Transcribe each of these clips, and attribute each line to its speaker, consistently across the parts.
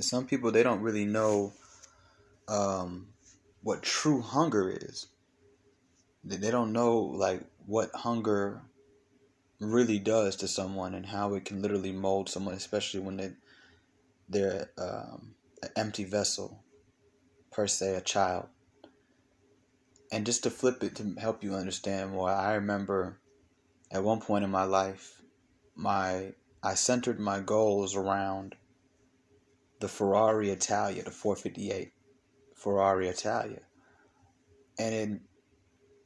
Speaker 1: And some people they don't really know um, what true hunger is. They don't know like what hunger really does to someone and how it can literally mold someone, especially when they they're um, an empty vessel, per se, a child. And just to flip it to help you understand more, I remember at one point in my life, my I centered my goals around the Ferrari Italia, the 458 Ferrari Italia. And in,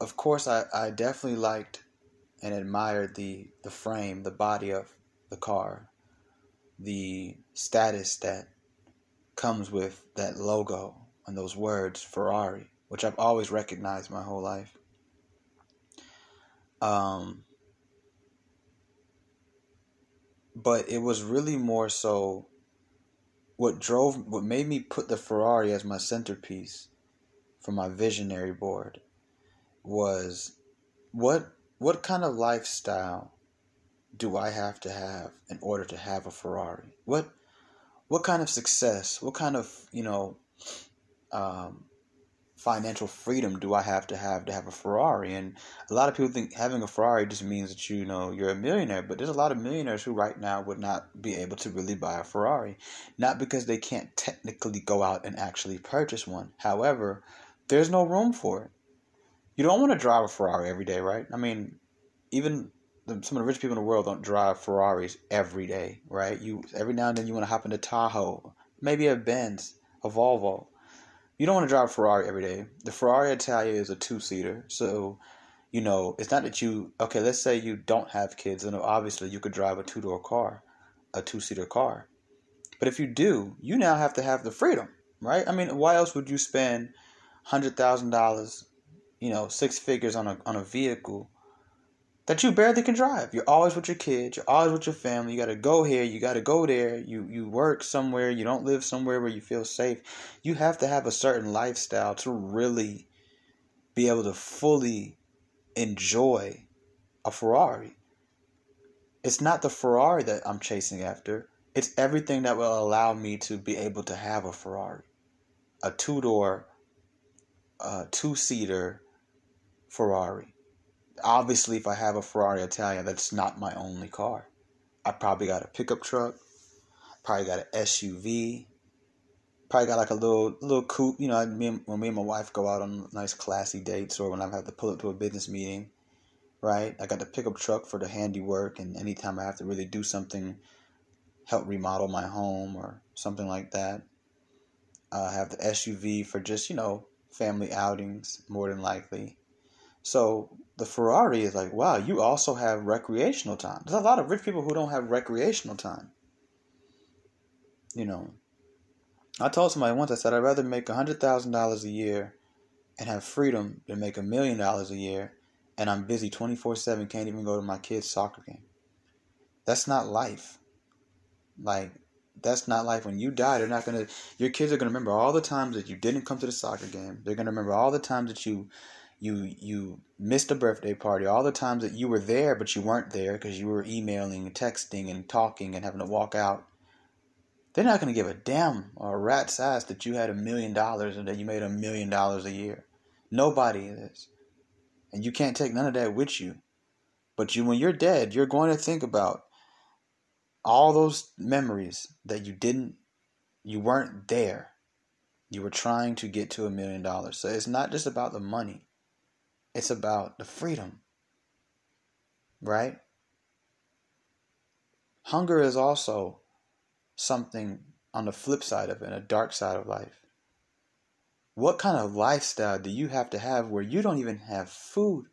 Speaker 1: of course, I, I definitely liked and admired the, the frame, the body of the car, the status that comes with that logo and those words, Ferrari, which I've always recognized my whole life. Um, but it was really more so what drove what made me put the Ferrari as my centerpiece for my visionary board was what what kind of lifestyle do I have to have in order to have a Ferrari? What what kind of success, what kind of, you know, um, financial freedom do I have to have to have a Ferrari? And a lot of people think having a Ferrari just means that you know you're a millionaire, but there's a lot of millionaires who right now would not be able to really buy a Ferrari, not because they can't technically go out and actually purchase one. However, there's no room for it. You don't want to drive a Ferrari every day, right? I mean, even some of the rich people in the world don't drive Ferraris every day, right? You every now and then you want to hop into Tahoe, maybe a Benz, a Volvo you don't want to drive a Ferrari every day. The Ferrari Italia is a two seater, so you know it's not that you okay. Let's say you don't have kids, and obviously you could drive a two door car, a two seater car. But if you do, you now have to have the freedom, right? I mean, why else would you spend hundred thousand dollars, you know, six figures on a on a vehicle that you barely can drive. You're always with your kids. You're always with your family. You got to go here. You got to go there. You you work somewhere. You don't live somewhere where you feel safe. You have to have a certain lifestyle to really be able to fully enjoy a Ferrari. It's not the Ferrari that I'm chasing after. It's everything that will allow me to be able to have a Ferrari, a two door, uh, two seater Ferrari obviously, if I have a Ferrari Italia, that's not my only car. I probably got a pickup truck, probably got an SUV, probably got like a little little coupe. You know, me and, when me and my wife go out on nice classy dates, or when I have to pull up to a business meeting, right? I got the pickup truck for the handiwork, and anytime I have to really do something, help remodel my home or something like that. Uh, I have the SUV for just you know family outings, more than likely. So the Ferrari is like, wow, you also have recreational time. There's a lot of rich people who don't have recreational time. You know, I told somebody once, I said, I'd rather make $100,000 a year and have freedom than make a million dollars a year and I'm busy 24 7, can't even go to my kid's soccer game. That's not life. Like, that's not life. When you die, they're not to, your kids are going to remember all the times that you didn't come to the soccer game. They're going to remember all the times that you you you missed a birthday party. All the times that you were there but you weren't there because you were emailing and texting and talking and having to walk out they're not going to give a damn or a rat's ass that you had a million dollars and that you made a million dollars a year. Nobody is. And you can't take none of that with you. But you when you're dead you're going to think about all those memories that you didn't you weren't there. You were trying to get to a million dollars. So it's not just about the money it's about the freedom. Right? Hunger is also something on the flip side of it, a dark side of life. What kind of lifestyle do you have to have where you don't even have food?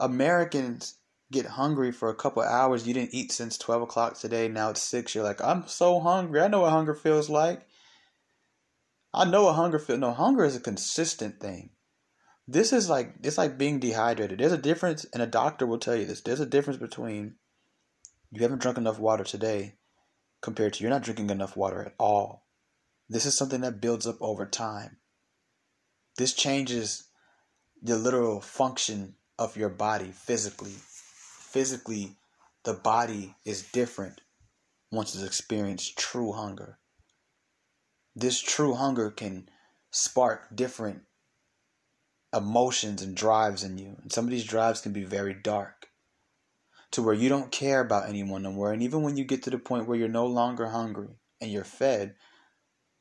Speaker 1: Americans get hungry for a couple hours. You didn't eat since 12 o'clock today. Now it's 6. You're like, I'm so hungry. I know what hunger feels like. I know a hunger feels. No, hunger is a consistent thing. This is like it's like being dehydrated. There's a difference, and a doctor will tell you this. There's a difference between you haven't drunk enough water today compared to you're not drinking enough water at all. This is something that builds up over time. This changes the literal function of your body physically. Physically, the body is different once it's experienced true hunger. This true hunger can spark different emotions and drives in you. And some of these drives can be very dark to where you don't care about anyone no more. And even when you get to the point where you're no longer hungry and you're fed,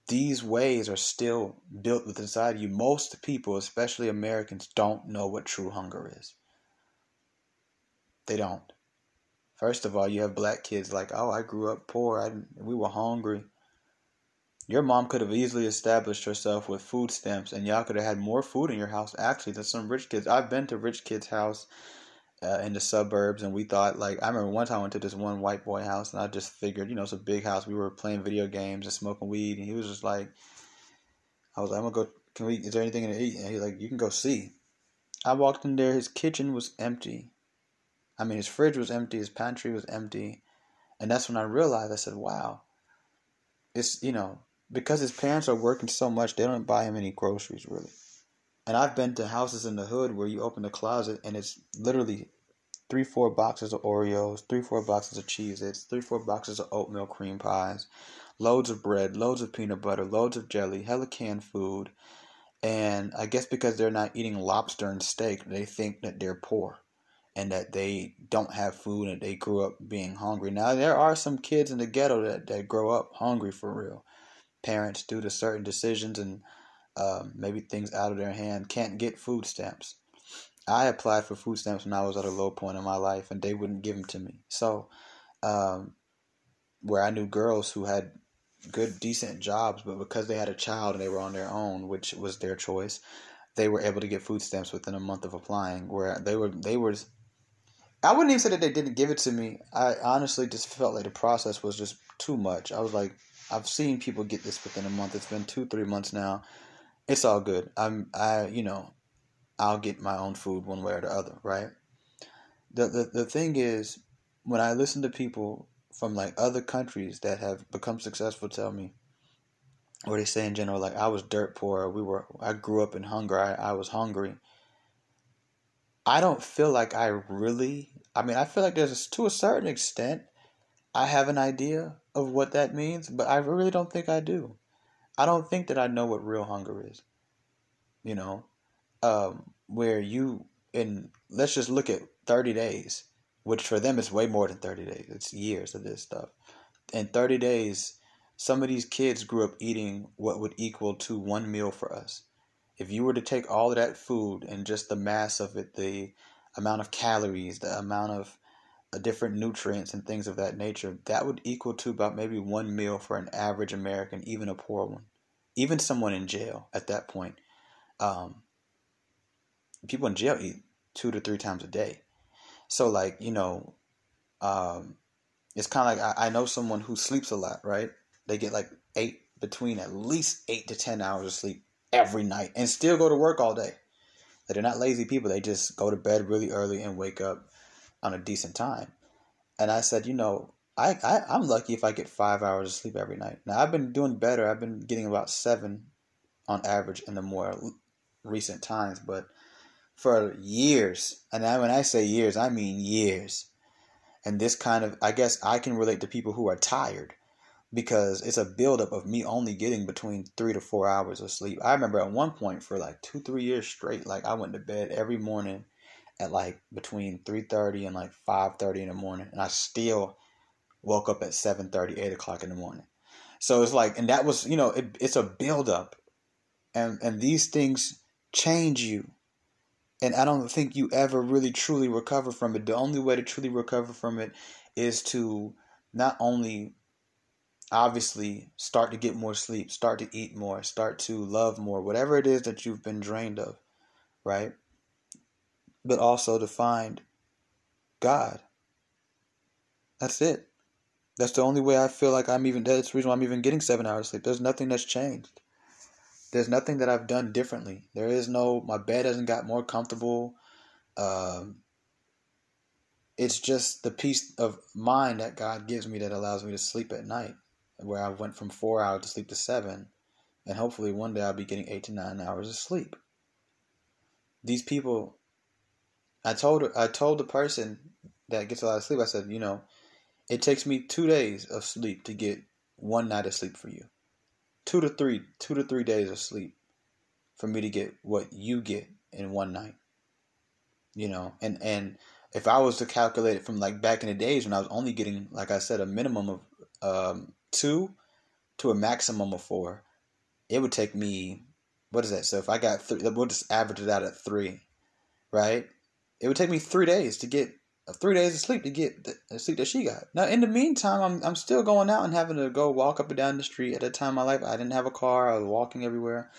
Speaker 1: these ways are still built within inside you. Most people, especially Americans, don't know what true hunger is. They don't. First of all, you have black kids like, oh, I grew up poor. I, we were hungry. Your mom could have easily established herself with food stamps, and y'all could have had more food in your house actually than some rich kids. I've been to rich kids' house uh, in the suburbs, and we thought like I remember one time I went to this one white boy house, and I just figured, you know, it's a big house. We were playing video games and smoking weed, and he was just like, I was like, I'm gonna go. Can we? Is there anything to eat? And he's like, you can go see. I walked in there. His kitchen was empty. I mean, his fridge was empty. His pantry was empty, and that's when I realized. I said, wow. It's you know because his parents are working so much, they don't buy him any groceries really. And I've been to houses in the hood where you open the closet and it's literally three, four boxes of Oreos, three, four boxes of Cheez Its, three, four boxes of oatmeal cream pies, loads of bread, loads of peanut butter, loads of jelly, hella canned food. And I guess because they're not eating lobster and steak, they think that they're poor and that they don't have food and they grew up being hungry. Now, there are some kids in the ghetto that, that grow up hungry for real parents, due to certain decisions and um, maybe things out of their hand, can't get food stamps. I applied for food stamps when I was at a low point in my life, and they wouldn't give them to me. So, um, where I knew girls who had good, decent jobs, but because they had a child and they were on their own, which was their choice, they were able to get food stamps within a month of applying. Where they were, they were. I wouldn't even say that they didn't give it to me. I honestly just felt like the process was just too much. I was like, I've seen people get this within a month. It's been two, three months now. It's all good. I'm, I, you know, I'll get my own food one way or the other, right? The, the, the thing is, when I listen to people from like other countries that have become successful tell me, or they say in general, like I was dirt poor, we were, I grew up in hunger, I, I was hungry. I don't feel like I really, I mean, I feel like there's to a certain extent, I have an idea of what that means, but I really don't think I do. I don't think that I know what real hunger is. You know, um, where you in let's just look at 30 days, which for them is way more than 30 days. It's years of this stuff. In 30 days, some of these kids grew up eating what would equal to one meal for us. If you were to take all of that food and just the mass of it, the amount of calories, the amount of different nutrients and things of that nature, that would equal to about maybe one meal for an average American, even a poor one, even someone in jail at that point. Um, people in jail eat two to three times a day. So, like, you know, um, it's kind of like I, I know someone who sleeps a lot, right? They get like eight, between at least eight to 10 hours of sleep every night and still go to work all day. They're not lazy people. They just go to bed really early and wake up on a decent time. And I said, you know, I, I I'm lucky if I get five hours of sleep every night. Now I've been doing better. I've been getting about seven on average in the more recent times, but for years, and I, when I say years, I mean years. And this kind of, I guess I can relate to people who are tired because it's a buildup of me only getting between three to four hours of sleep. I remember at one point for like two, three years straight, like I went to bed every morning at like between 3.30 and like 5.30 in the morning and i still woke up at 7.30 8 o'clock in the morning. So it's like and that was you know it, it's a buildup. And and these things change you. And i don't think you ever really truly recover from it. The only way to truly recover from it is to not only obviously start to get more sleep start to eat more start to love more whatever it is that you've been drained of right but also to find God. That's it. That's the only way I feel like I'm even. That's the reason why I'm even getting seven hours sleep. There's nothing that's changed. There's nothing that I've done differently. There is no. My bed hasn't got more comfortable. Um, it's just the peace of mind that God gives me that allows me to sleep at night, where I went from four hours to sleep to seven, and hopefully one day I'll be getting eight to nine hours of sleep. These people I told I told the person that gets a lot of sleep. I said, you know, It takes me two days of sleep to get one night of sleep for you. Two to three, two to three days of sleep for me to get what you get in one night. You know, and and if I was to calculate it from like back in the days when I was only getting, like I said, a minimum of um, two to a maximum of four, it would take me what is that? So if I got three, we'll just average it out at three, right? It would take me three days to get uh, three days of sleep to get the sleep that she got. Now, in the meantime, I'm I'm still going out and having to go walk up and down the street. At that time in my life, I didn't have a car. I was walking everywhere.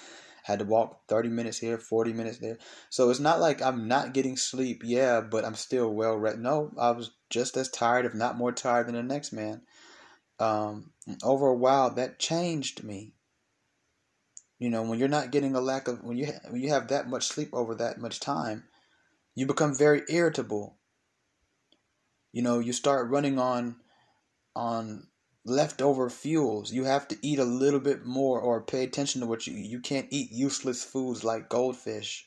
Speaker 1: I Had to walk 30 minutes here, 40 minutes there. So it's not like I'm not getting sleep, yeah, but I'm still well rested. No, I was just as tired, if not more tired than the next man. Um, over a while, that changed me. You know, when you're not getting a lack of when you ha- when you have that much sleep over that much time, you become very irritable. You know, you start running on on leftover fuels. You have to eat a little bit more or pay attention to what you you can't eat useless foods like goldfish.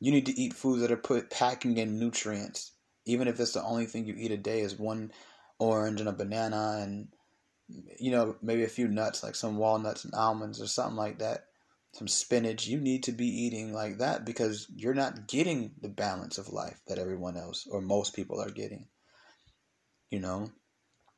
Speaker 1: You need to eat foods that are put packing in nutrients. Even if it's the only thing you eat a day is one orange and a banana and you know, maybe a few nuts like some walnuts and almonds or something like that. Some spinach. You need to be eating like that because you're not getting the balance of life that everyone else or most people are getting. You know?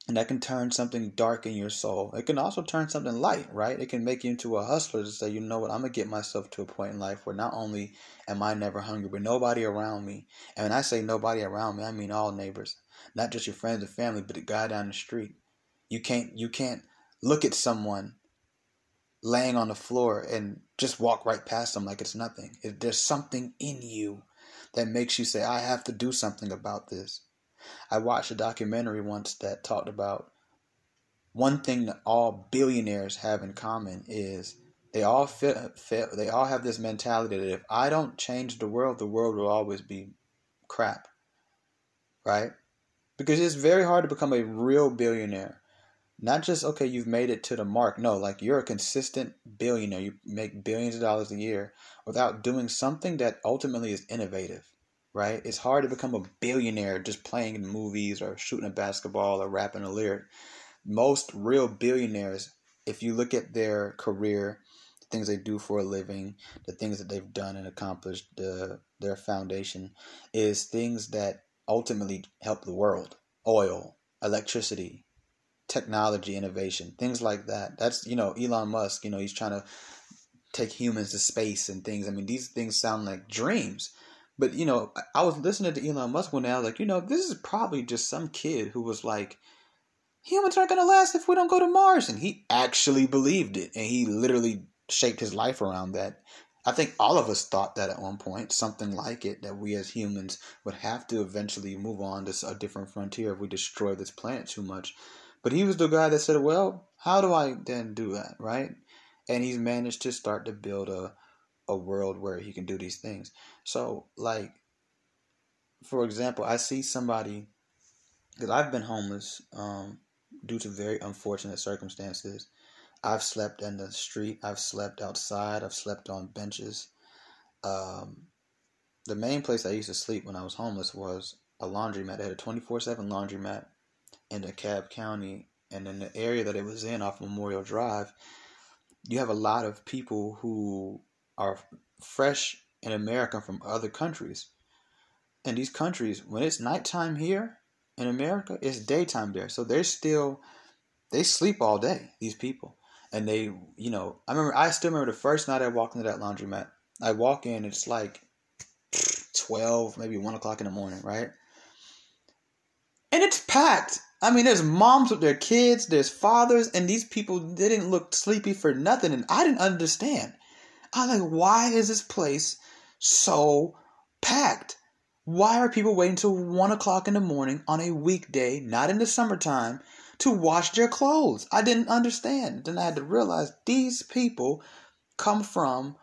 Speaker 1: And that can turn something dark in your soul. It can also turn something light, right? It can make you into a hustler to say, you know what, I'm going to get myself to a point in life where not only am I never hungry, but nobody around me. And when I say nobody around me, I mean all neighbors. Not just your friends and family, but the guy down the street. You can't you can't look at someone laying on the floor and just walk right past them like it's nothing. If There's something in you that makes you say, I have to do something about this. I watched a documentary once that talked about one thing that all billionaires have in common is they all they all have this mentality that if I don't change the world, the world will always be crap. Right? Because it's very hard to become a real billionaire not just okay you've made it to the mark. No like you're a consistent billionaire. You make billions of dollars a year without doing something that ultimately is innovative right? It's hard to become a billionaire just playing in movies or shooting a basketball or rapping a lyric. Most real billionaires if you look at their career the things they do for a living the things that they've done and accomplished the, their foundation is things that ultimately help the world. Oil electricity technology innovation, things like that. That's you know Elon Musk. You know he's trying to take humans to space and things. I mean these things sound like dreams. But you know, I was listening to Elon Musk day. I was like, you know, this is probably just some kid who was like, humans aren't gonna last if we don't go to Mars, and he actually believed it, and he literally shaped his life around that. I think all of us thought that at one point, something like it, that we as humans would have to eventually move on to a different frontier if we destroy this planet too much. But he was the guy that said, well, how do I then do that, right? And he's managed to start to build a, a world where he can do these things. So, like, for example, I see somebody, because I've been homeless um, due to very unfortunate circumstances. I've slept in the street, I've slept outside, I've slept on benches. Um, the main place I used to sleep when I was homeless was a laundromat. I had a 24 7 laundromat in DeKalb County and in the area that it was in off Memorial Drive, you have a lot of people who are fresh in America from other countries. And these countries, when it's nighttime here in America, it's daytime there. So they're still, they sleep all day, these people. And they, you know, I remember, I still remember the first night I walked into that laundromat. I walk in, it's like 12, maybe 1 o'clock in the morning, right? And it's packed. I mean, there's moms with their kids, there's fathers, and these people didn't look sleepy for nothing, and I didn't understand. I was like, why is this place so packed? Why are people waiting till one o'clock in the morning on a weekday, not in the summertime, to wash their clothes? I didn't understand. Then I had to realize these people come from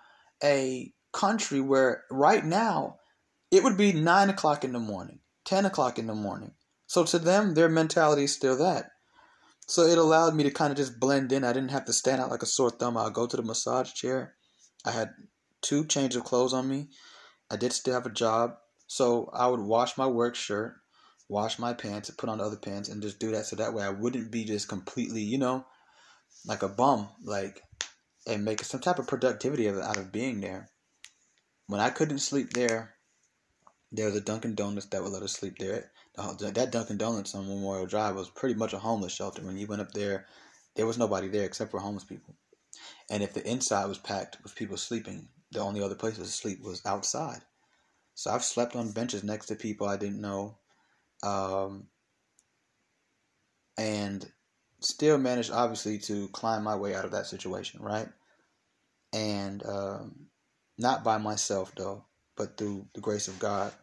Speaker 1: a country where right now it would be nine o'clock in the morning, ten o'clock in the morning so to them, their mentality is still that. So it allowed me to kind of just blend in. I didn't have to stand out like a sore thumb. I'll go to the massage chair. I had two changes of clothes on me. I did still have a job. So I would wash my work shirt, wash my pants, put on the other pants, and just do that so that way I wouldn't be just completely, you know, like a bum, like, and make some type of productivity out of being there. When I couldn't sleep there, there was a Dunkin' Donuts that would let us sleep there. That Dunkin' Donuts on Memorial Drive was pretty much a homeless shelter. When you went up there, there was nobody there except for homeless people. And if the inside was packed with people sleeping, the only other place to sleep was outside. So I've slept on benches next to people I didn't know, um, and still managed, obviously, to climb my way out of that situation, right? And um, not by myself, though, but through the grace of God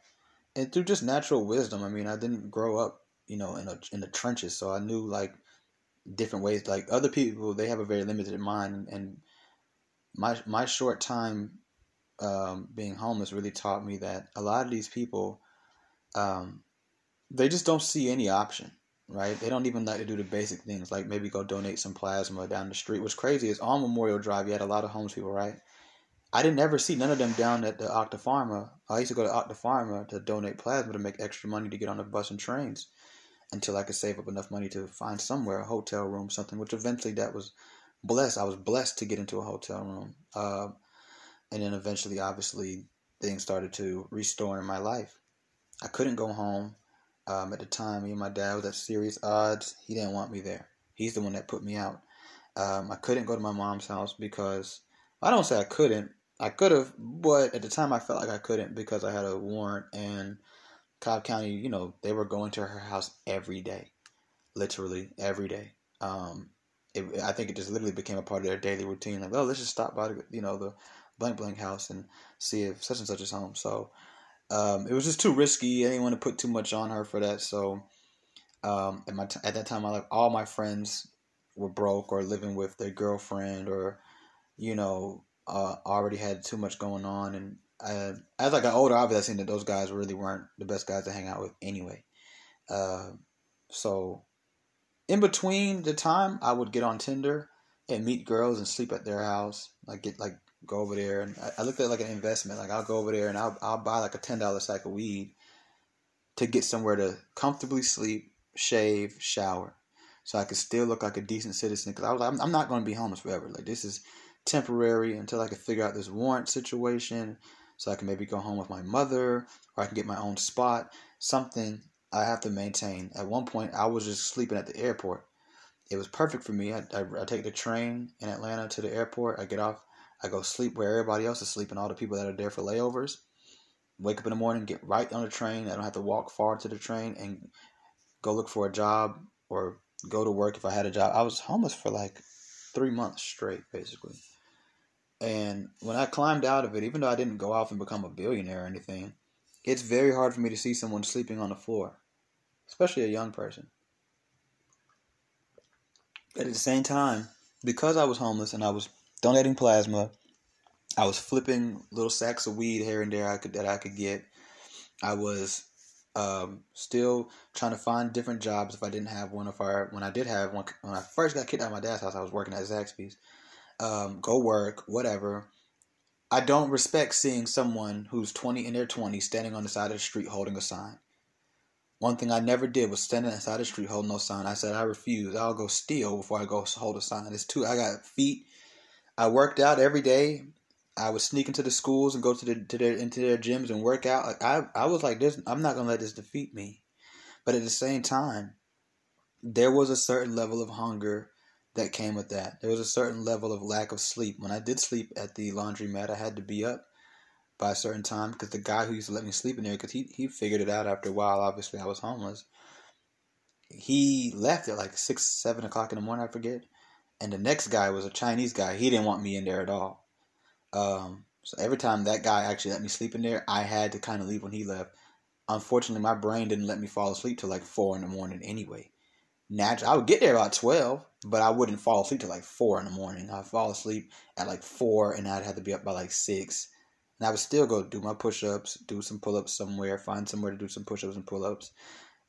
Speaker 1: and through just natural wisdom. I mean, I didn't grow up, you know, in a, in the trenches, so I knew like different ways. Like other people, they have a very limited mind, and my my short time um, being homeless really taught me that a lot of these people, um, they just don't see any option, right? They don't even like to do the basic things, like maybe go donate some plasma down the street. What's crazy is on Memorial Drive, you had a lot of homeless people, right? I didn't ever see none of them down at the Octapharma. I used to go to Octapharma to donate plasma to make extra money to get on the bus and trains until I could save up enough money to find somewhere, a hotel room, something, which eventually that was blessed. I was blessed to get into a hotel room. Uh, and then eventually, obviously, things started to restore in my life. I couldn't go home. Um, at the time, me and my dad was at serious odds. He didn't want me there. He's the one that put me out. Um, I couldn't go to my mom's house because I don't say I couldn't. I could have, but at the time I felt like I couldn't because I had a warrant and Cobb County, you know, they were going to her house every day, literally every day. Um, it, I think it just literally became a part of their daily routine. Like, oh, let's just stop by, the, you know, the blank blank house and see if such and such is home. So um, it was just too risky. I didn't want to put too much on her for that. So um, at my t- at that time, I like all my friends were broke or living with their girlfriend or you know uh, already had too much going on, and I, as I got older, obviously I seen that those guys really weren't the best guys to hang out with anyway. Uh, so in between the time, I would get on Tinder and meet girls and sleep at their house. Like get like go over there, and I, I looked at like an investment. Like I'll go over there and I'll I'll buy like a ten dollar sack of weed to get somewhere to comfortably sleep, shave, shower, so I could still look like a decent citizen. Because I was like, I'm, I'm not going to be homeless forever. Like this is temporary until I can figure out this warrant situation so I can maybe go home with my mother or I can get my own spot. Something I have to maintain. At one point, I was just sleeping at the airport. It was perfect for me. I, I, I take the train in Atlanta to the airport. I get off. I go sleep where everybody else is sleeping, all the people that are there for layovers. Wake up in the morning, get right on the train. I don't have to walk far to the train and go look for a job or go to work if I had a job. I was homeless for like three months straight, basically. And when I climbed out of it, even though I didn't go off and become a billionaire or anything, it's very hard for me to see someone sleeping on the floor, especially a young person. But at the same time, because I was homeless and I was donating plasma, I was flipping little sacks of weed here and there I could that I could get. I was um, still trying to find different jobs if I didn't have one. If I when I did have one, when I first got kicked out of my dad's house, I was working at Zaxby's um, go work, whatever. I don't respect seeing someone who's 20 in their 20s standing on the side of the street holding a sign. One thing I never did was stand on the side of the street holding no sign. I said I refuse. I'll go steal before I go hold a sign. It's too. I got feet. I worked out every day. I would sneak into the schools and go to the to their into their gyms and work out. I I was like this. I'm not gonna let this defeat me. But at the same time, there was a certain level of hunger that came with that. There was a certain level of lack of sleep. When I did sleep at the laundromat, I had to be up by a certain time because the guy who used to let me sleep in there, because he, he figured it out after a while, obviously I was homeless. He left at like 6, 7 o'clock in the morning, I forget. And the next guy was a Chinese guy. He didn't want me in there at all. Um, so every time that guy actually let me sleep in there, I had to kind of leave when he left. Unfortunately, my brain didn't let me fall asleep till like 4 in the morning anyway natural. I would get there about twelve, but I wouldn't fall asleep till like four in the morning. I'd fall asleep at like four, and I'd have to be up by like six. And I would still go do my push ups, do some pull ups somewhere, find somewhere to do some push ups and pull ups.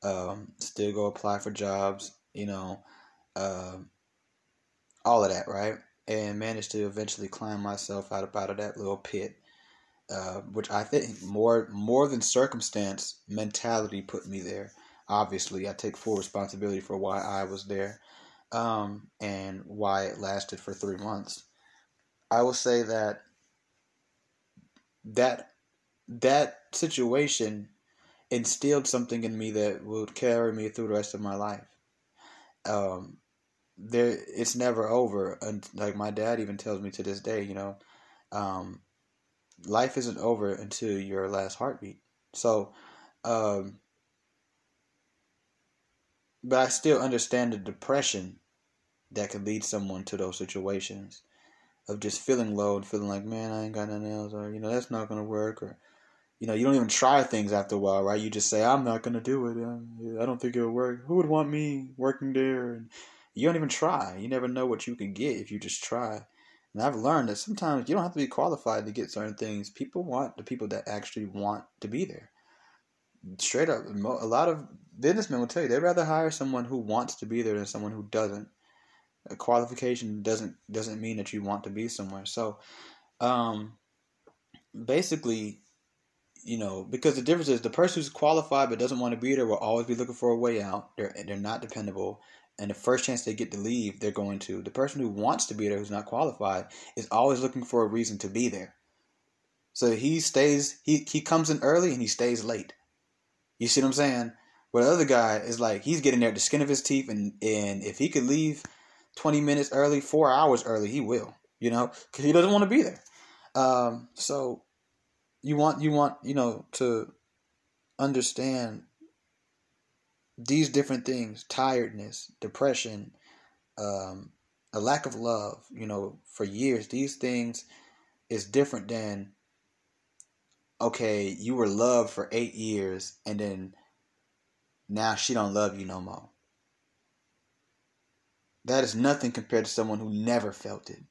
Speaker 1: Um, still go apply for jobs, you know, um, all of that, right? And managed to eventually climb myself out of out of that little pit. Uh, which I think more more than circumstance, mentality put me there. Obviously, I take full responsibility for why I was there um, and why it lasted for three months. I will say that that that situation instilled something in me that would carry me through the rest of my life. Um, there, it's never over, and like my dad even tells me to this day, you know, um, life isn't over until your last heartbeat. So, um, but I still understand the depression that could lead someone to those situations of just feeling low and feeling like, man, I ain't got no nails, or you know, that's not gonna work, or you know, you don't even try things after a while, right? You just say, I'm not gonna do it. Uh, I don't think it'll work. Who would want me working there? And you don't even try. You never know what you can get if you just try. And I've learned that sometimes you don't have to be qualified to get certain things. People want the people that actually want to be there. Straight up, a lot of businessmen will tell you they'd rather hire someone who wants to be there than someone who doesn't. A qualification doesn't doesn't mean that you want to be somewhere. So, um, basically, you know, because the difference is the person who's qualified but doesn't want to be there will always be looking for a way out. They're they're not dependable, and the first chance they get to leave, they're going to. The person who wants to be there, who's not qualified, is always looking for a reason to be there. So he stays. He he comes in early and he stays late. You see what I'm saying? Where the other guy is like he's getting there at the skin of his teeth, and and if he could leave twenty minutes early, four hours early, he will. You know, because he doesn't want to be there. Um, so you want you want you know to understand these different things tiredness depression um, a lack of love you know for years these things is different than okay you were loved for eight years and then now she don't love you no more that is nothing compared to someone who never felt it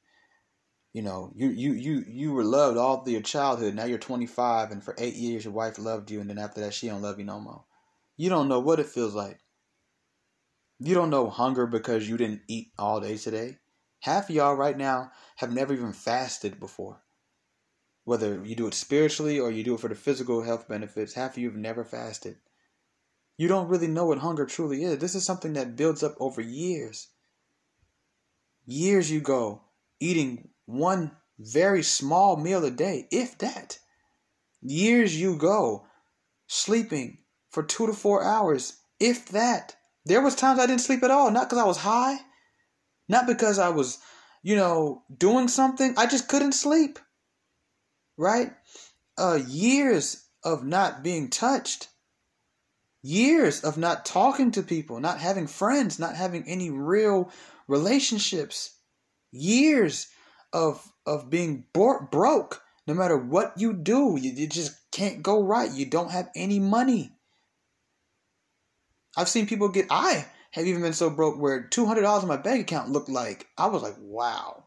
Speaker 1: you know, you you you you were loved all through your childhood. Now you're 25, and for eight years your wife loved you, and then after that she don't love you no more. You don't know what it feels like. You don't know hunger because you didn't eat all day today. Half of y'all right now have never even fasted before. Whether you do it spiritually or you do it for the physical health benefits, half of you have never fasted. You don't really know what hunger truly is. This is something that builds up over years. Years you go eating one very small meal a day, if that. Years you go sleeping for two to four hours, if that. There was times I didn't sleep at all, not because I was high, not because I was, you know, doing something. I just couldn't sleep. Right? Uh, years of not being touched. Years of not talking to people, not having friends, not having any real relationships. Years of of being broke. No matter what you do, you, you just can't go right. You don't have any money. I've seen people get. I have even been so broke where two hundred dollars in my bank account looked like I was like, wow.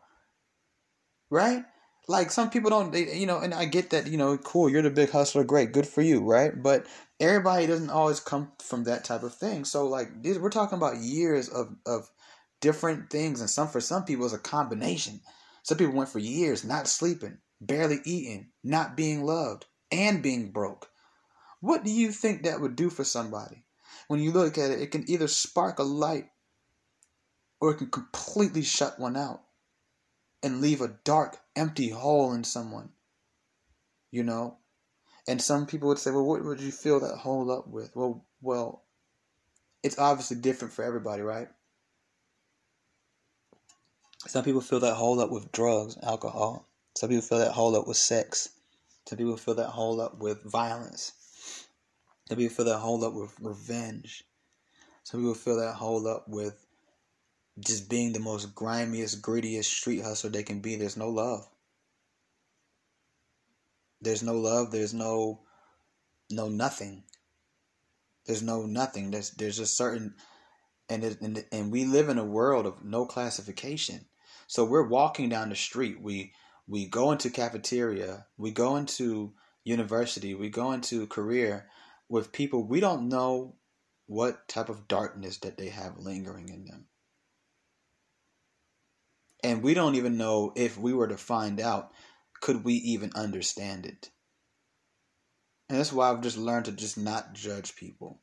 Speaker 1: Right? Like some people don't, they, you know, and I get that, you know, cool, you're the big hustler, great, good for you, right? But everybody doesn't always come from that type of thing. So like, we're talking about years of of different things, and some for some people it's a combination. Some people went for years not sleeping, barely eating, not being loved, and being broke. What do you think that would do for somebody? When you look at it, it can either spark a light or it can completely shut one out and leave a dark, empty hole in someone. You know? And some people would say, well, what would you fill that hole up with? Well, well, it's obviously different for everybody, right? Some people fill that hole up with drugs, alcohol. Some people fill that hole up with sex. Some people fill that hole up with violence. Some people fill that hole up with revenge. Some people fill that hole up with just being the most grimiest, grittiest street hustler they can be. There's no love. There's no love. There's no, no nothing. There's no nothing. There's there's a certain and, it, and and we live in a world of no classification. So we're walking down the street. We we go into cafeteria. We go into university. We go into career with people we don't know what type of darkness that they have lingering in them. And we don't even know if we were to find out, could we even understand it? And that's why I've just learned to just not judge people.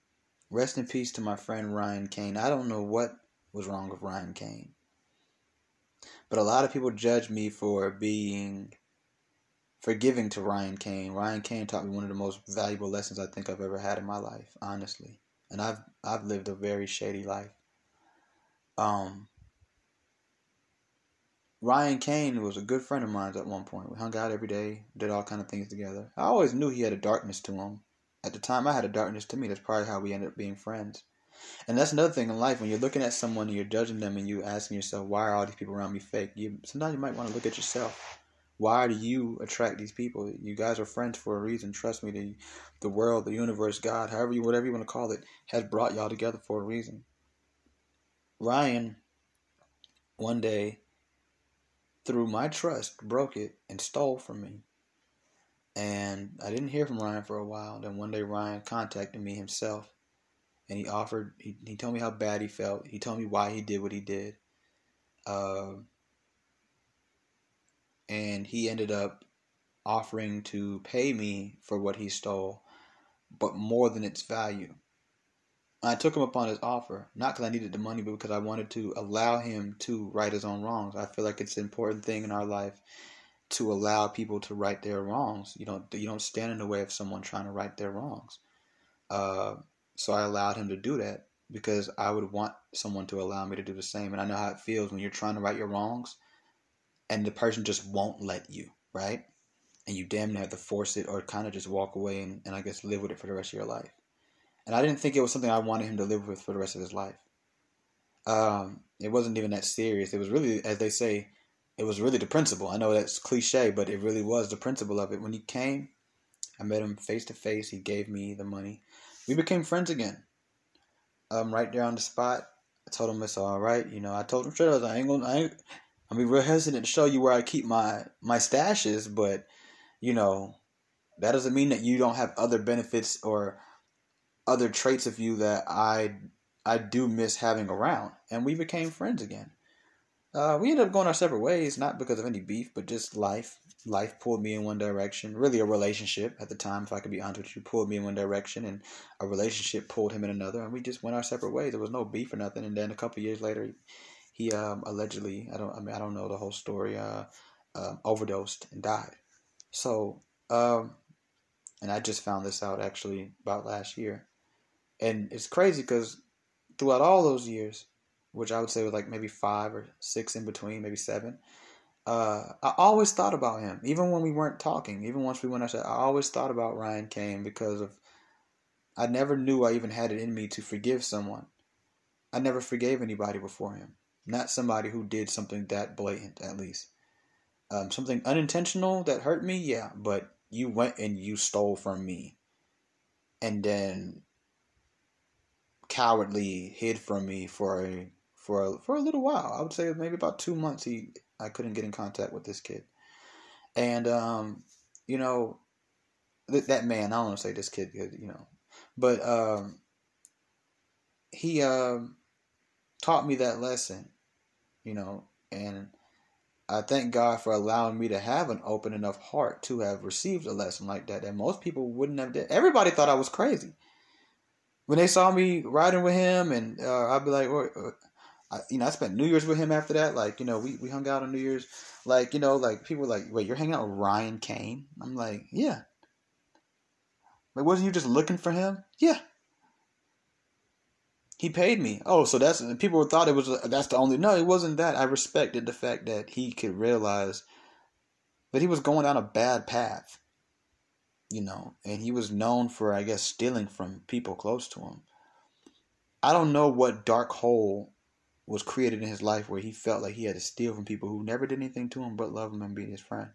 Speaker 1: rest in peace to my friend Ryan Kane. I don't know what was wrong with Ryan Kane. But a lot of people judge me for being forgiving to Ryan Kane. Ryan Kane taught me one of the most valuable lessons I think I've ever had in my life, honestly. And I've I've lived a very shady life. Um Ryan Kane was a good friend of mine at one point. We hung out every day, did all kind of things together. I always knew he had a darkness to him. At the time, I had a darkness to me. That's probably how we ended up being friends. And that's another thing in life. When you're looking at someone and you're judging them and you asking yourself, why are all these people around me fake? You sometimes you might want to look at yourself. Why do you attract these people? You guys are friends for a reason. Trust me. The, the world, the universe, God, however you, whatever you want to call it, has brought y'all together for a reason. Ryan, one day, through my trust, broke it and stole from me. And I didn't hear from Ryan for a while. Then one day Ryan contacted me himself and he offered, he, he told me how bad he felt. He told me why he did what he did. Uh, and he ended up offering to pay me for what he stole, but more than its value. I took him upon his offer, not because I needed the money, but because I wanted to allow him to right his own wrongs. I feel like it's an important thing in our life to allow people to right their wrongs. You don't you don't stand in the way of someone trying to right their wrongs. Uh, so I allowed him to do that because I would want someone to allow me to do the same. And I know how it feels when you're trying to right your wrongs, and the person just won't let you, right? And you damn near have to force it or kind of just walk away and, and I guess live with it for the rest of your life and I didn't think it was something I wanted him to live with for the rest of his life. Um, it wasn't even that serious. It was really, as they say, it was really the principle. I know that's cliche, but it really was the principle of it. When he came, I met him face to face. He gave me the money. We became friends again. Um, right there on the spot, I told him it's all right. You know, I told him straight up, I ain't gonna, I ain't, I mean, real hesitant to show you where I keep my my stashes, but you know, that doesn't mean that you don't have other benefits or other traits of you that I I do miss having around, and we became friends again. Uh, we ended up going our separate ways, not because of any beef, but just life. Life pulled me in one direction. Really, a relationship at the time, if I could be honest with you, pulled me in one direction, and a relationship pulled him in another, and we just went our separate ways. There was no beef or nothing. And then a couple years later, he um, allegedly, I don't, I mean, I don't know the whole story, uh, uh, overdosed and died. So, um, and I just found this out actually about last year. And it's crazy because throughout all those years, which I would say was like maybe five or six in between, maybe seven, uh, I always thought about him. Even when we weren't talking, even once we went outside, I always thought about Ryan Kane because of I never knew I even had it in me to forgive someone. I never forgave anybody before him. Not somebody who did something that blatant, at least. Um, something unintentional that hurt me, yeah, but you went and you stole from me. And then cowardly hid from me for a for a, for a little while. I would say maybe about two months. He I couldn't get in contact with this kid, and um, you know, th- that man. I don't want to say this kid, you know, but um, he um taught me that lesson, you know, and I thank God for allowing me to have an open enough heart to have received a lesson like that that most people wouldn't have did. Everybody thought I was crazy when they saw me riding with him, and uh, I'd be like, uh, I, you know, I spent New Year's with him after that. Like, you know, we, we hung out on New Year's. Like, you know, like people were like, wait, you're hanging out with Ryan Kane? I'm like, yeah. Like, wasn't you just looking for him? Yeah. He paid me. Oh, so that's people thought it was that's the only. No, it wasn't that. I respected the fact that he could realize that he was going down a bad path you know, and he was known for, I guess, stealing from people close to him. I don't know what dark hole was created in his life where he felt like he had to steal from people who never did anything to him but love him and be his friend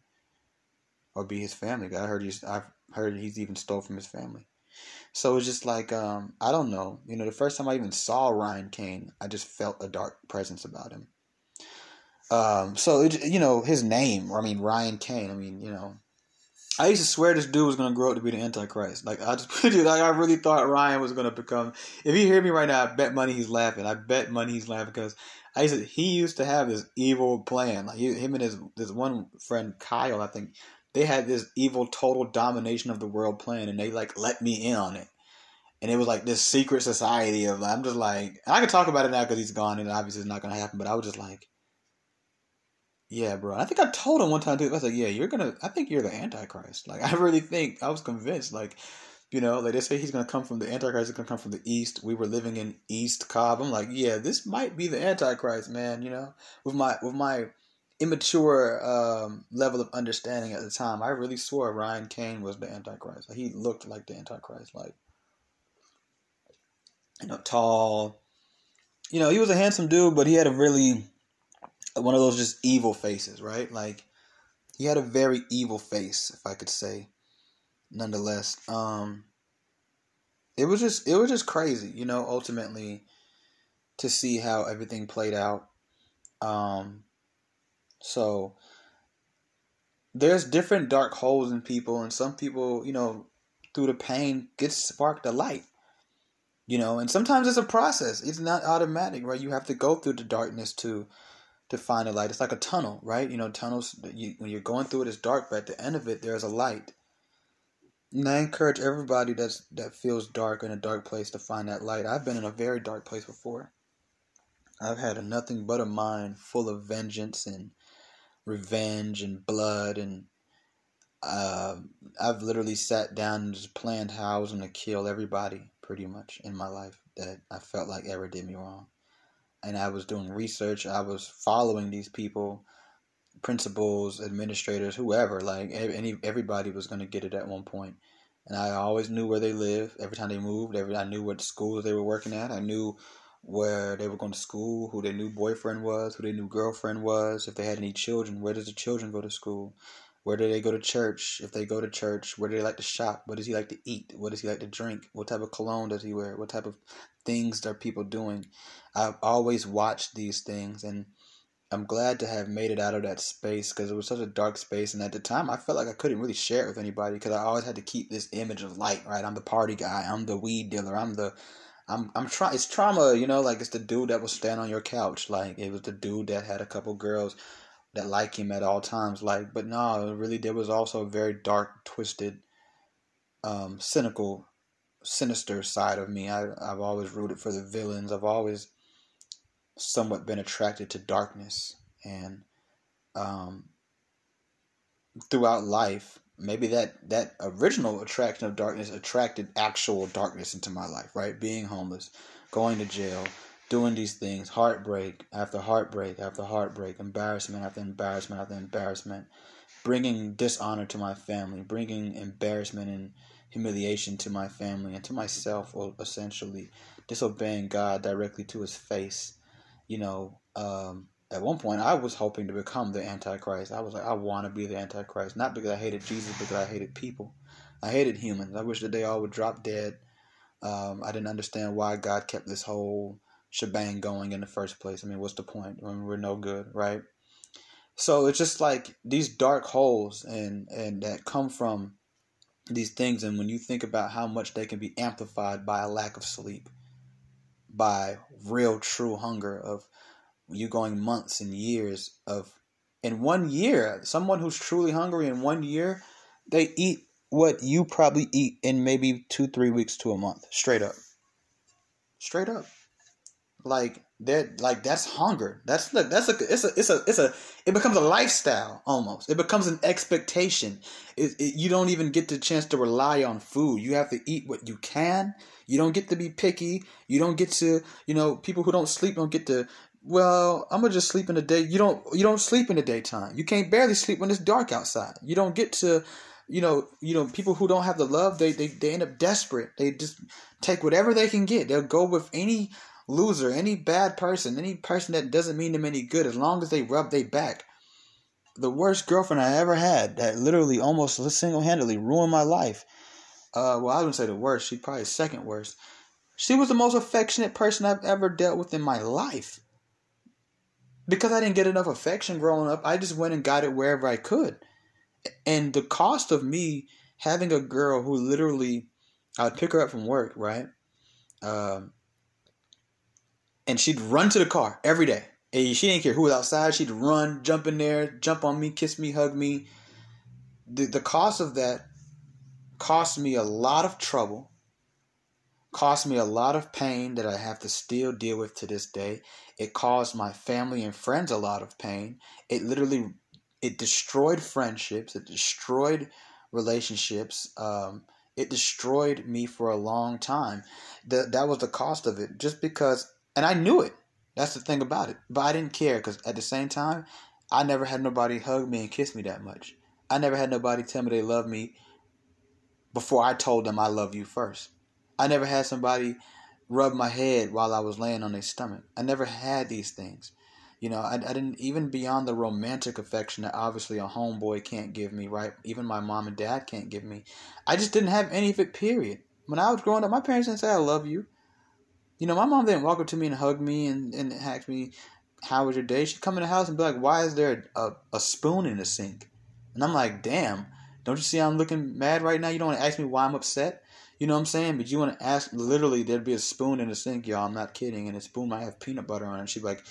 Speaker 1: or be his family. I heard he's I've heard he's even stole from his family. So it's just like um, I don't know. You know, the first time I even saw Ryan Kane, I just felt a dark presence about him. Um, so it, you know his name, I mean Ryan Kane. I mean you know I used to swear this dude was gonna grow up to be the Antichrist. Like I just it like I really thought Ryan was gonna become. If you hear me right now, I bet money he's laughing. I bet money he's laughing because I used to, he used to have this evil plan. Like he, him and his this one friend Kyle, I think they had this evil total domination of the world plan, and they like let me in on it. and it was like this secret society of I'm just like I can talk about it now because he's gone and obviously it's not gonna happen. But I was just like, yeah, bro. I think I told him one time too. I was like, yeah, you're gonna. I think you're the Antichrist. Like I really think I was convinced. Like you know, like they say he's gonna come from the Antichrist. Is gonna come from the East. We were living in East Cobb. I'm like, yeah, this might be the Antichrist, man. You know, with my with my immature um, level of understanding at the time, I really swore Ryan Kane was the Antichrist. Like, he looked like the Antichrist. Like you know, tall. You know, he was a handsome dude, but he had a really one of those just evil faces, right? Like he had a very evil face, if I could say. Nonetheless, um it was just it was just crazy, you know, ultimately to see how everything played out. Um so there's different dark holes in people and some people, you know, through the pain get sparked a light you know and sometimes it's a process it's not automatic right you have to go through the darkness to to find a light. It's like a tunnel right? You know tunnels you, when you're going through it it's dark but at the end of it there's a light. And i encourage everybody that's that feels dark in a dark place to find that light. I've been in a very dark place before. I've had a nothing but a mind full of vengeance and revenge and blood and uh, I've literally sat down and just planned how I was going to kill everybody pretty much in my life that I felt like ever did me wrong. And I was doing research, I was following these people, principals, administrators, whoever, like any everybody was going to get it at one point. And I always knew where they lived. Every time they moved, every I knew what schools they were working at. I knew where they were going to school, who their new boyfriend was, who their new girlfriend was, if they had any children, where does the children go to school, where do they go to church? If they go to church, where do they like to shop? What does he like to eat? What does he like to drink? What type of cologne does he wear? What type of things are people doing? I've always watched these things and I'm glad to have made it out of that space because it was such a dark space. And at the time, I felt like I couldn't really share it with anybody because I always had to keep this image of light, right? I'm the party guy. I'm the weed dealer. I'm the, I'm, I'm trying. It's trauma, you know. Like it's the dude that was stand on your couch. Like it was the dude that had a couple girls that like him at all times. Like, but no, really, there was also a very dark, twisted, um, cynical, sinister side of me. I, I've always rooted for the villains. I've always somewhat been attracted to darkness, and um, throughout life, maybe that that original attraction of darkness attracted actual darkness into my life. Right, being homeless, going to jail doing these things, heartbreak after heartbreak after heartbreak, embarrassment after embarrassment after embarrassment, bringing dishonor to my family, bringing embarrassment and humiliation to my family and to myself, essentially, disobeying God directly to his face. You know, um, at one point I was hoping to become the Antichrist. I was like, I want to be the Antichrist, not because I hated Jesus, because I hated people. I hated humans. I wish that they all would drop dead. Um, I didn't understand why God kept this whole shebang going in the first place. I mean, what's the point when we're no good, right? So it's just like these dark holes and and that come from these things and when you think about how much they can be amplified by a lack of sleep, by real true hunger of you going months and years of in one year, someone who's truly hungry in one year, they eat what you probably eat in maybe two, three weeks to a month. Straight up. Straight up like that like that's hunger. That's the that's a it's a it's a it's a it becomes a lifestyle almost. It becomes an expectation. It, it, you don't even get the chance to rely on food. You have to eat what you can. You don't get to be picky. You don't get to you know people who don't sleep don't get to well i'm gonna just sleep in the day. You don't you don't sleep in the daytime. You can't barely sleep when it's dark outside. You don't get to you know, you know, people who don't have the love, they, they, they end up desperate. They just take whatever they can get. They'll go with any loser, any bad person, any person that doesn't mean them any good, as long as they rub their back. The worst girlfriend I ever had that literally almost single handedly ruined my life. Uh, well, I wouldn't say the worst. She's probably second worst. She was the most affectionate person I've ever dealt with in my life. Because I didn't get enough affection growing up, I just went and got it wherever I could. And the cost of me having a girl who literally, I would pick her up from work, right? Um, and she'd run to the car every day. And she didn't care who was outside. She'd run, jump in there, jump on me, kiss me, hug me. The, the cost of that cost me a lot of trouble, cost me a lot of pain that I have to still deal with to this day. It caused my family and friends a lot of pain. It literally it destroyed friendships. It destroyed relationships. Um, it destroyed me for a long time. That that was the cost of it. Just because, and I knew it. That's the thing about it. But I didn't care because at the same time, I never had nobody hug me and kiss me that much. I never had nobody tell me they love me before I told them I love you first. I never had somebody rub my head while I was laying on their stomach. I never had these things. You know, I, I didn't even beyond the romantic affection that obviously a homeboy can't give me, right? Even my mom and dad can't give me. I just didn't have any of it, period. When I was growing up, my parents didn't say I love you. You know, my mom didn't walk up to me and hug me and, and ask me, How was your day? She'd come in the house and be like, Why is there a, a spoon in the sink? And I'm like, Damn, don't you see I'm looking mad right now? You don't want to ask me why I'm upset? You know what I'm saying? But you want to ask, literally, there'd be a spoon in the sink, y'all. I'm not kidding. And the spoon might have peanut butter on it. She'd be like,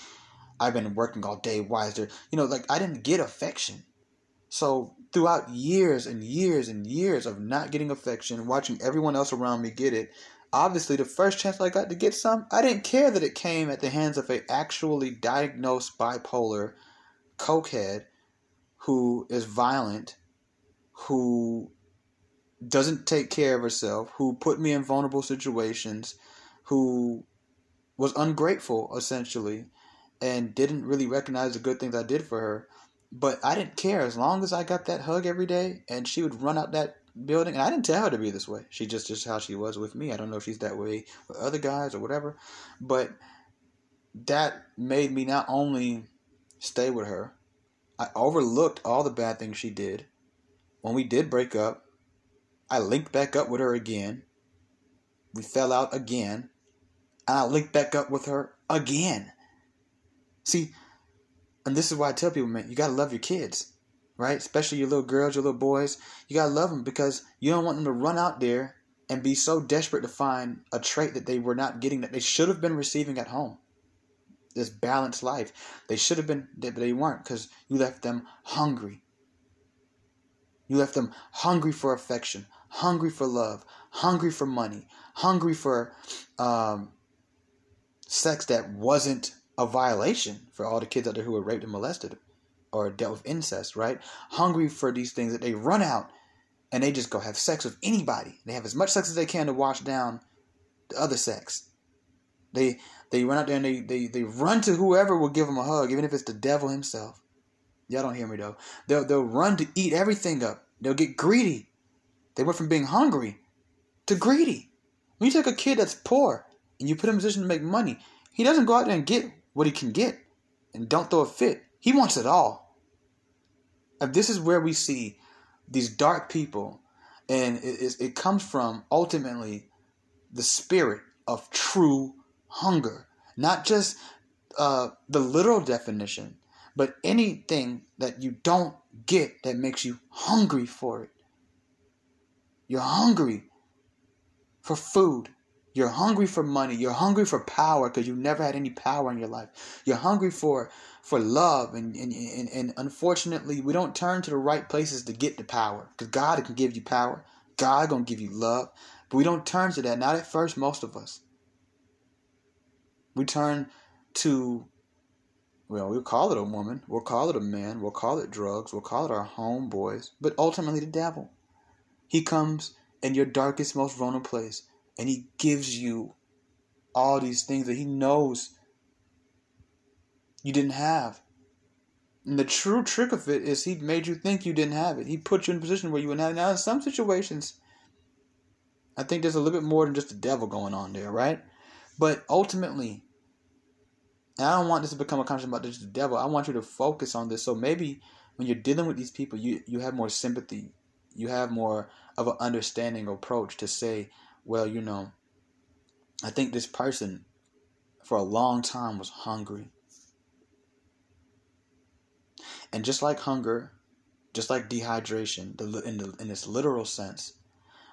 Speaker 1: I've been working all day. Why is there, you know, like I didn't get affection. So throughout years and years and years of not getting affection, watching everyone else around me get it, obviously the first chance I got to get some, I didn't care that it came at the hands of a actually diagnosed bipolar cokehead who is violent, who doesn't take care of herself, who put me in vulnerable situations, who was ungrateful essentially and didn't really recognize the good things I did for her. But I didn't care as long as I got that hug every day and she would run out that building and I didn't tell her to be this way. She just just how she was with me. I don't know if she's that way with other guys or whatever. But that made me not only stay with her, I overlooked all the bad things she did. When we did break up, I linked back up with her again. We fell out again. And I linked back up with her again. See, and this is why I tell people, man, you gotta love your kids, right? Especially your little girls, your little boys. You gotta love them because you don't want them to run out there and be so desperate to find a trait that they were not getting that they should have been receiving at home. This balanced life, they should have been, but they weren't because you left them hungry. You left them hungry for affection, hungry for love, hungry for money, hungry for um, sex that wasn't a violation for all the kids out there who were raped and molested or dealt with incest, right? Hungry for these things that they run out and they just go have sex with anybody. They have as much sex as they can to wash down the other sex. They they run out there and they, they, they run to whoever will give them a hug, even if it's the devil himself. Y'all don't hear me though. They'll they'll run to eat everything up. They'll get greedy. They went from being hungry to greedy. When you take a kid that's poor and you put him in a position to make money, he doesn't go out there and get what he can get and don't throw a fit. He wants it all. This is where we see these dark people, and it, it comes from ultimately the spirit of true hunger, not just uh, the literal definition, but anything that you don't get that makes you hungry for it. You're hungry for food. You're hungry for money. You're hungry for power because you never had any power in your life. You're hungry for for love, and and, and, and unfortunately, we don't turn to the right places to get the power because God can give you power. God gonna give you love, but we don't turn to that. Not at first, most of us. We turn to well, we'll call it a woman, we'll call it a man, we'll call it drugs, we'll call it our homeboys, but ultimately the devil. He comes in your darkest, most vulnerable place and he gives you all these things that he knows you didn't have. And the true trick of it is he made you think you didn't have it. He put you in a position where you wouldn't have it. Now, in some situations, I think there's a little bit more than just the devil going on there, right? But ultimately, I don't want this to become a conversation about just the devil. I want you to focus on this. So maybe when you're dealing with these people, you, you have more sympathy. You have more of an understanding approach to say, well, you know, I think this person for a long time was hungry. And just like hunger, just like dehydration, in, the, in its literal sense,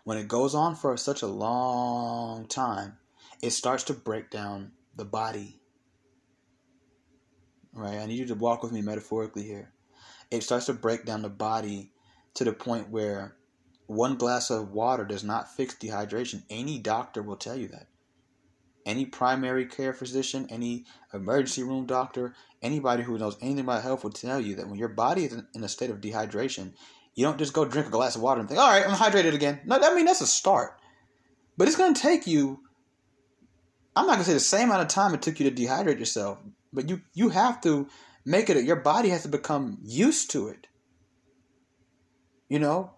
Speaker 1: when it goes on for such a long time, it starts to break down the body. Right? I need you to walk with me metaphorically here. It starts to break down the body to the point where one glass of water does not fix dehydration. Any doctor will tell you that. Any primary care physician, any emergency room doctor, anybody who knows anything about health will tell you that when your body is in a state of dehydration, you don't just go drink a glass of water and think, all right, I'm hydrated again. No, I mean, that's a start. But it's going to take you, I'm not going to say the same amount of time it took you to dehydrate yourself, but you, you have to make it, your body has to become used to it. You know,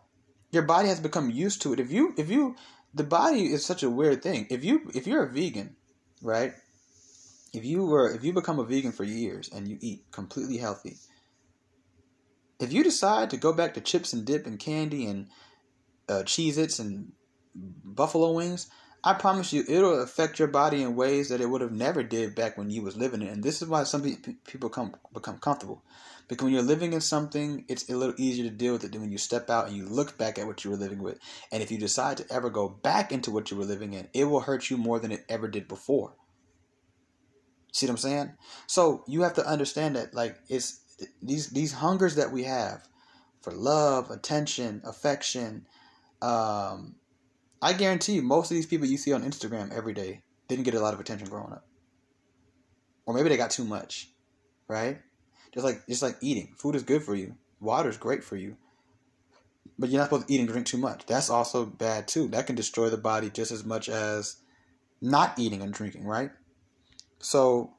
Speaker 1: your body has become used to it. If you if you the body is such a weird thing. If you if you're a vegan, right? If you were if you become a vegan for years and you eat completely healthy, if you decide to go back to chips and dip and candy and uh, Cheez-Its and buffalo wings, I promise you, it'll affect your body in ways that it would have never did back when you was living it. And this is why some people come become comfortable, because when you're living in something, it's a little easier to deal with it than when you step out and you look back at what you were living with. And if you decide to ever go back into what you were living in, it will hurt you more than it ever did before. See what I'm saying? So you have to understand that, like, it's these these hungers that we have for love, attention, affection, um, I guarantee you, most of these people you see on Instagram every day didn't get a lot of attention growing up, or maybe they got too much, right? Just like just like eating, food is good for you. Water is great for you, but you're not supposed to eat and drink too much. That's also bad too. That can destroy the body just as much as not eating and drinking, right? So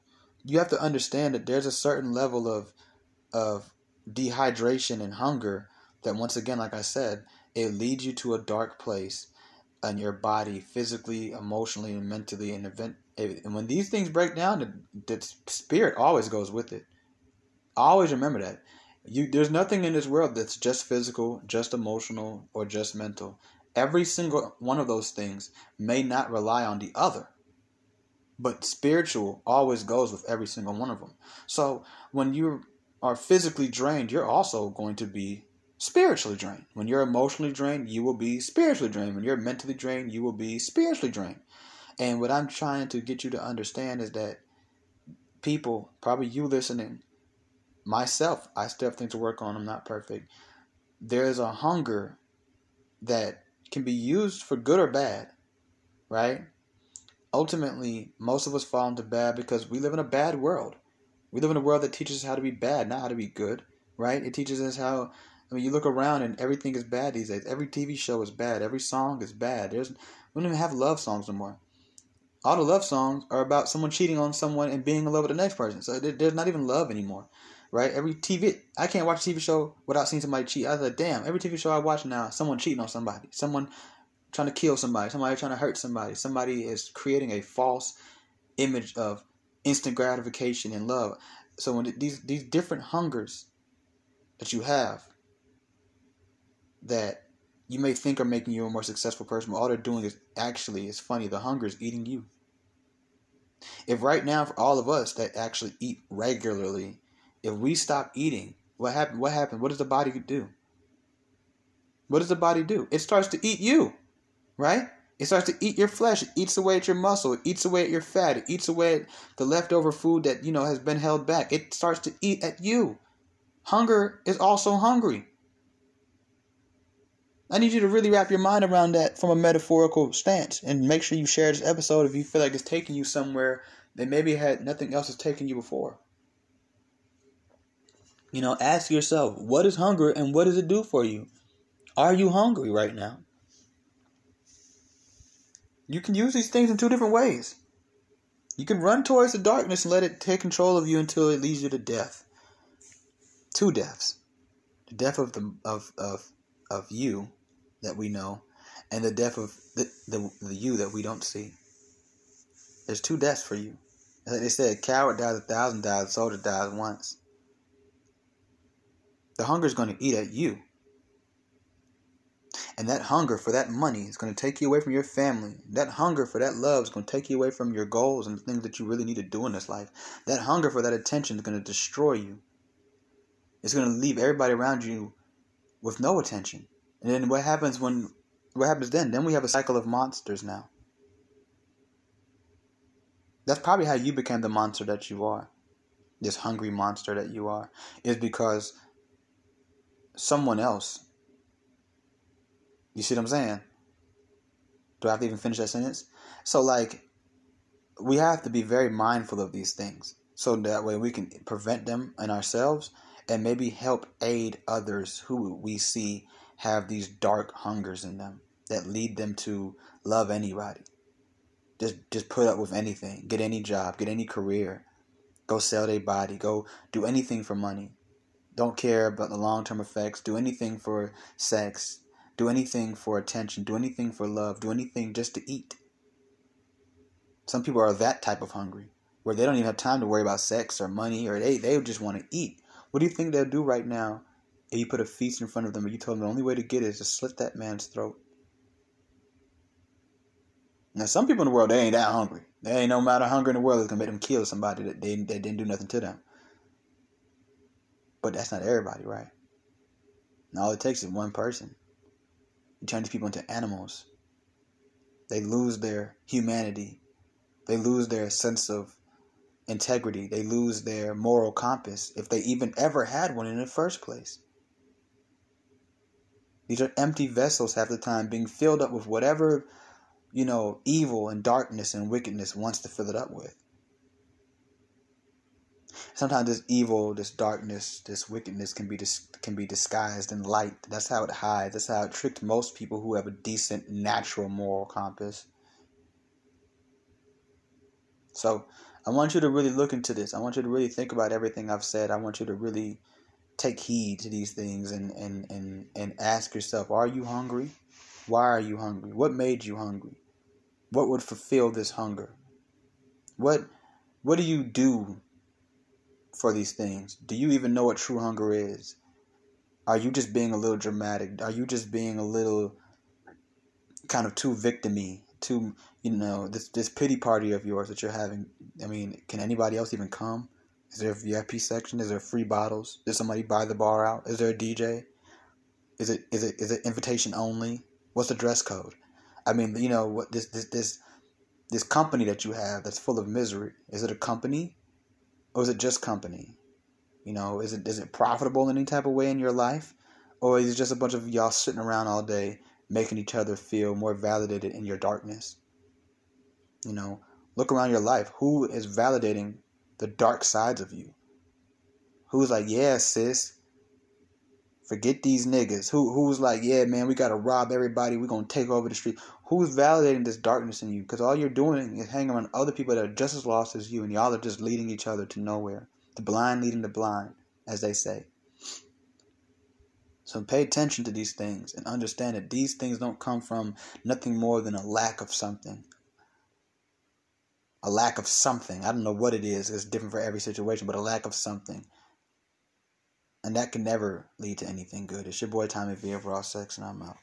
Speaker 1: you have to understand that there's a certain level of of dehydration and hunger that once again, like I said, it leads you to a dark place and your body physically, emotionally, and mentally. And event, and when these things break down, the, the spirit always goes with it. Always remember that. You, there's nothing in this world that's just physical, just emotional, or just mental. Every single one of those things may not rely on the other, but spiritual always goes with every single one of them. So when you are physically drained, you're also going to be spiritually drained. When you're emotionally drained, you will be spiritually drained. When you're mentally drained, you will be spiritually drained. And what I'm trying to get you to understand is that people, probably you listening, myself, I still have things to work on. I'm not perfect. There is a hunger that can be used for good or bad, right? Ultimately, most of us fall into bad because we live in a bad world. We live in a world that teaches us how to be bad, not how to be good, right? It teaches us how I mean, you look around and everything is bad these days. Every TV show is bad. Every song is bad. There's we don't even have love songs anymore. All the love songs are about someone cheating on someone and being in love with the next person. So there's not even love anymore, right? Every TV, I can't watch a TV show without seeing somebody cheat. I was like, damn, every TV show I watch now, someone cheating on somebody, someone trying to kill somebody, somebody trying to hurt somebody, somebody is creating a false image of instant gratification and love. So when these these different hungers that you have that you may think are making you a more successful person, but all they're doing is actually, it's funny, the hunger is eating you. If right now, for all of us that actually eat regularly, if we stop eating, what happened? What happened? What does the body do? What does the body do? It starts to eat you, right? It starts to eat your flesh. It eats away at your muscle. It eats away at your fat. It eats away at the leftover food that you know has been held back. It starts to eat at you. Hunger is also hungry. I need you to really wrap your mind around that from a metaphorical stance and make sure you share this episode if you feel like it's taking you somewhere that maybe had nothing else has taken you before. You know, ask yourself, what is hunger and what does it do for you? Are you hungry right now? You can use these things in two different ways. You can run towards the darkness and let it take control of you until it leads you to death. Two deaths. The death of the of of of you that we know and the death of the, the, the you that we don't see. There's two deaths for you. Like they said, a coward dies a thousand times, soldier dies once. The hunger is going to eat at you. And that hunger for that money is going to take you away from your family. That hunger for that love is going to take you away from your goals and the things that you really need to do in this life. That hunger for that attention is going to destroy you. It's going to leave everybody around you with no attention. And then what happens when what happens then? Then we have a cycle of monsters now. That's probably how you became the monster that you are. This hungry monster that you are is because someone else You see what I'm saying? Do I have to even finish that sentence? So like we have to be very mindful of these things so that way we can prevent them in ourselves and maybe help aid others who we see have these dark hungers in them that lead them to love anybody. Just just put up with anything, get any job, get any career, go sell their body, go do anything for money. Don't care about the long-term effects, do anything for sex, do anything for attention, do anything for love, do anything just to eat. Some people are that type of hungry, where they don't even have time to worry about sex or money, or they, they just want to eat. What do you think they'll do right now if you put a feast in front of them and you told them the only way to get it is to slit that man's throat? Now, some people in the world, they ain't that hungry. They ain't no matter hunger in the world is going to make them kill somebody that they, they didn't do nothing to them. But that's not everybody, right? And all it takes is one person. You turn these people into animals. They lose their humanity they lose their sense of integrity. They lose their moral compass if they even ever had one in the first place. These are empty vessels half the time being filled up with whatever, you know, evil and darkness and wickedness wants to fill it up with. Sometimes this evil, this darkness, this wickedness can be dis- can be disguised in light. That's how it hides. That's how it tricked most people who have a decent natural moral compass. So I want you to really look into this. I want you to really think about everything I've said. I want you to really take heed to these things and, and, and, and ask yourself, are you hungry? Why are you hungry? What made you hungry? What would fulfill this hunger? What what do you do for these things? Do you even know what true hunger is? Are you just being a little dramatic? Are you just being a little kind of too victimy Too you know this this pity party of yours that you're having. I mean, can anybody else even come? Is there a VIP section? Is there free bottles? Did somebody buy the bar out? Is there a DJ? Is it is it is it invitation only? What's the dress code? I mean, you know what this this this this company that you have that's full of misery. Is it a company, or is it just company? You know, is it is it profitable in any type of way in your life, or is it just a bunch of y'all sitting around all day making each other feel more validated in your darkness. You know, look around your life. Who is validating the dark sides of you? Who's like, yeah, sis, forget these niggas. Who who's like, yeah, man, we gotta rob everybody. We're gonna take over the street. Who's validating this darkness in you? Because all you're doing is hanging around other people that are just as lost as you, and y'all are just leading each other to nowhere. The blind leading the blind, as they say. So pay attention to these things and understand that these things don't come from nothing more than a lack of something. A lack of something. I don't know what it is. It's different for every situation, but a lack of something. And that can never lead to anything good. It's your boy Tommy V of Raw Sex, and I'm out.